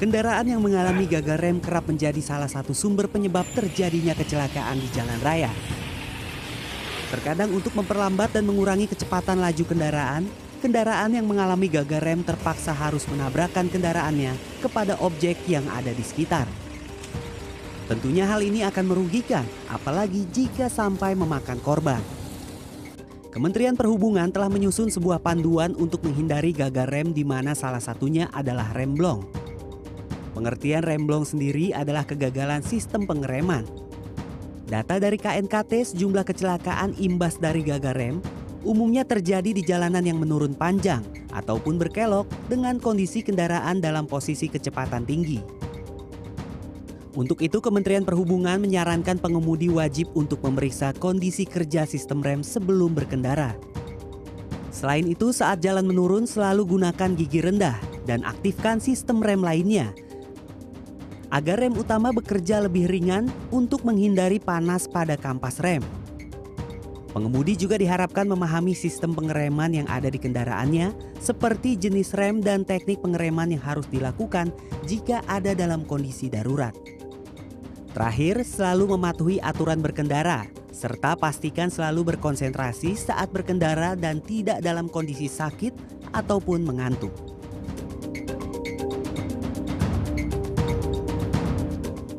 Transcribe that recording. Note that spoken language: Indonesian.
Kendaraan yang mengalami gagal rem kerap menjadi salah satu sumber penyebab terjadinya kecelakaan di jalan raya. Terkadang untuk memperlambat dan mengurangi kecepatan laju kendaraan, kendaraan yang mengalami gagal rem terpaksa harus menabrakkan kendaraannya kepada objek yang ada di sekitar. Tentunya hal ini akan merugikan, apalagi jika sampai memakan korban. Kementerian Perhubungan telah menyusun sebuah panduan untuk menghindari gagal rem di mana salah satunya adalah rem blong. Pengertian rem blong sendiri adalah kegagalan sistem pengereman. Data dari KNKT sejumlah kecelakaan imbas dari gagal rem umumnya terjadi di jalanan yang menurun panjang ataupun berkelok dengan kondisi kendaraan dalam posisi kecepatan tinggi. Untuk itu Kementerian Perhubungan menyarankan pengemudi wajib untuk memeriksa kondisi kerja sistem rem sebelum berkendara. Selain itu saat jalan menurun selalu gunakan gigi rendah dan aktifkan sistem rem lainnya. Agar rem utama bekerja lebih ringan untuk menghindari panas pada kampas rem. Pengemudi juga diharapkan memahami sistem pengereman yang ada di kendaraannya, seperti jenis rem dan teknik pengereman yang harus dilakukan jika ada dalam kondisi darurat. Terakhir, selalu mematuhi aturan berkendara, serta pastikan selalu berkonsentrasi saat berkendara dan tidak dalam kondisi sakit ataupun mengantuk.